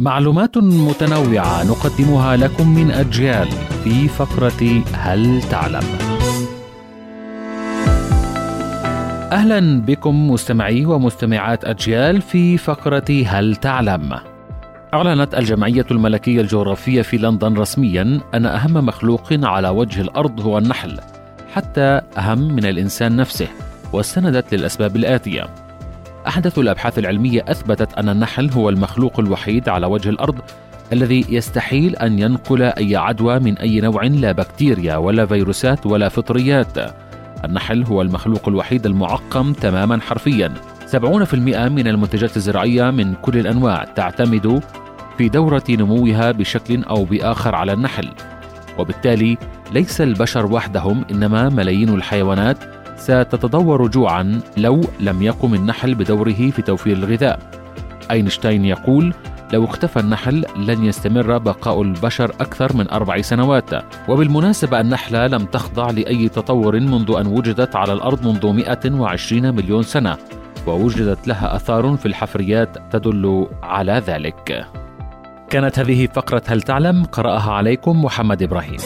معلومات متنوعة نقدمها لكم من أجيال في فقرة هل تعلم؟ أهلا بكم مستمعي ومستمعات أجيال في فقرة هل تعلم؟ أعلنت الجمعية الملكية الجغرافية في لندن رسميا أن أهم مخلوق على وجه الأرض هو النحل حتى أهم من الإنسان نفسه واستندت للأسباب الآتية أحدث الأبحاث العلمية أثبتت أن النحل هو المخلوق الوحيد على وجه الأرض الذي يستحيل أن ينقل أي عدوى من أي نوع لا بكتيريا ولا فيروسات ولا فطريات. النحل هو المخلوق الوحيد المعقم تماما حرفيا. 70% من المنتجات الزراعية من كل الأنواع تعتمد في دورة نموها بشكل أو بآخر على النحل. وبالتالي ليس البشر وحدهم إنما ملايين الحيوانات ستتدور جوعا لو لم يقم النحل بدوره في توفير الغذاء. أينشتاين يقول: لو اختفى النحل لن يستمر بقاء البشر أكثر من أربع سنوات. وبالمناسبة النحلة لم تخضع لأي تطور منذ أن وجدت على الأرض منذ 120 مليون سنة ووجدت لها أثار في الحفريات تدل على ذلك. كانت هذه فقرة هل تعلم؟ قرأها عليكم محمد إبراهيم.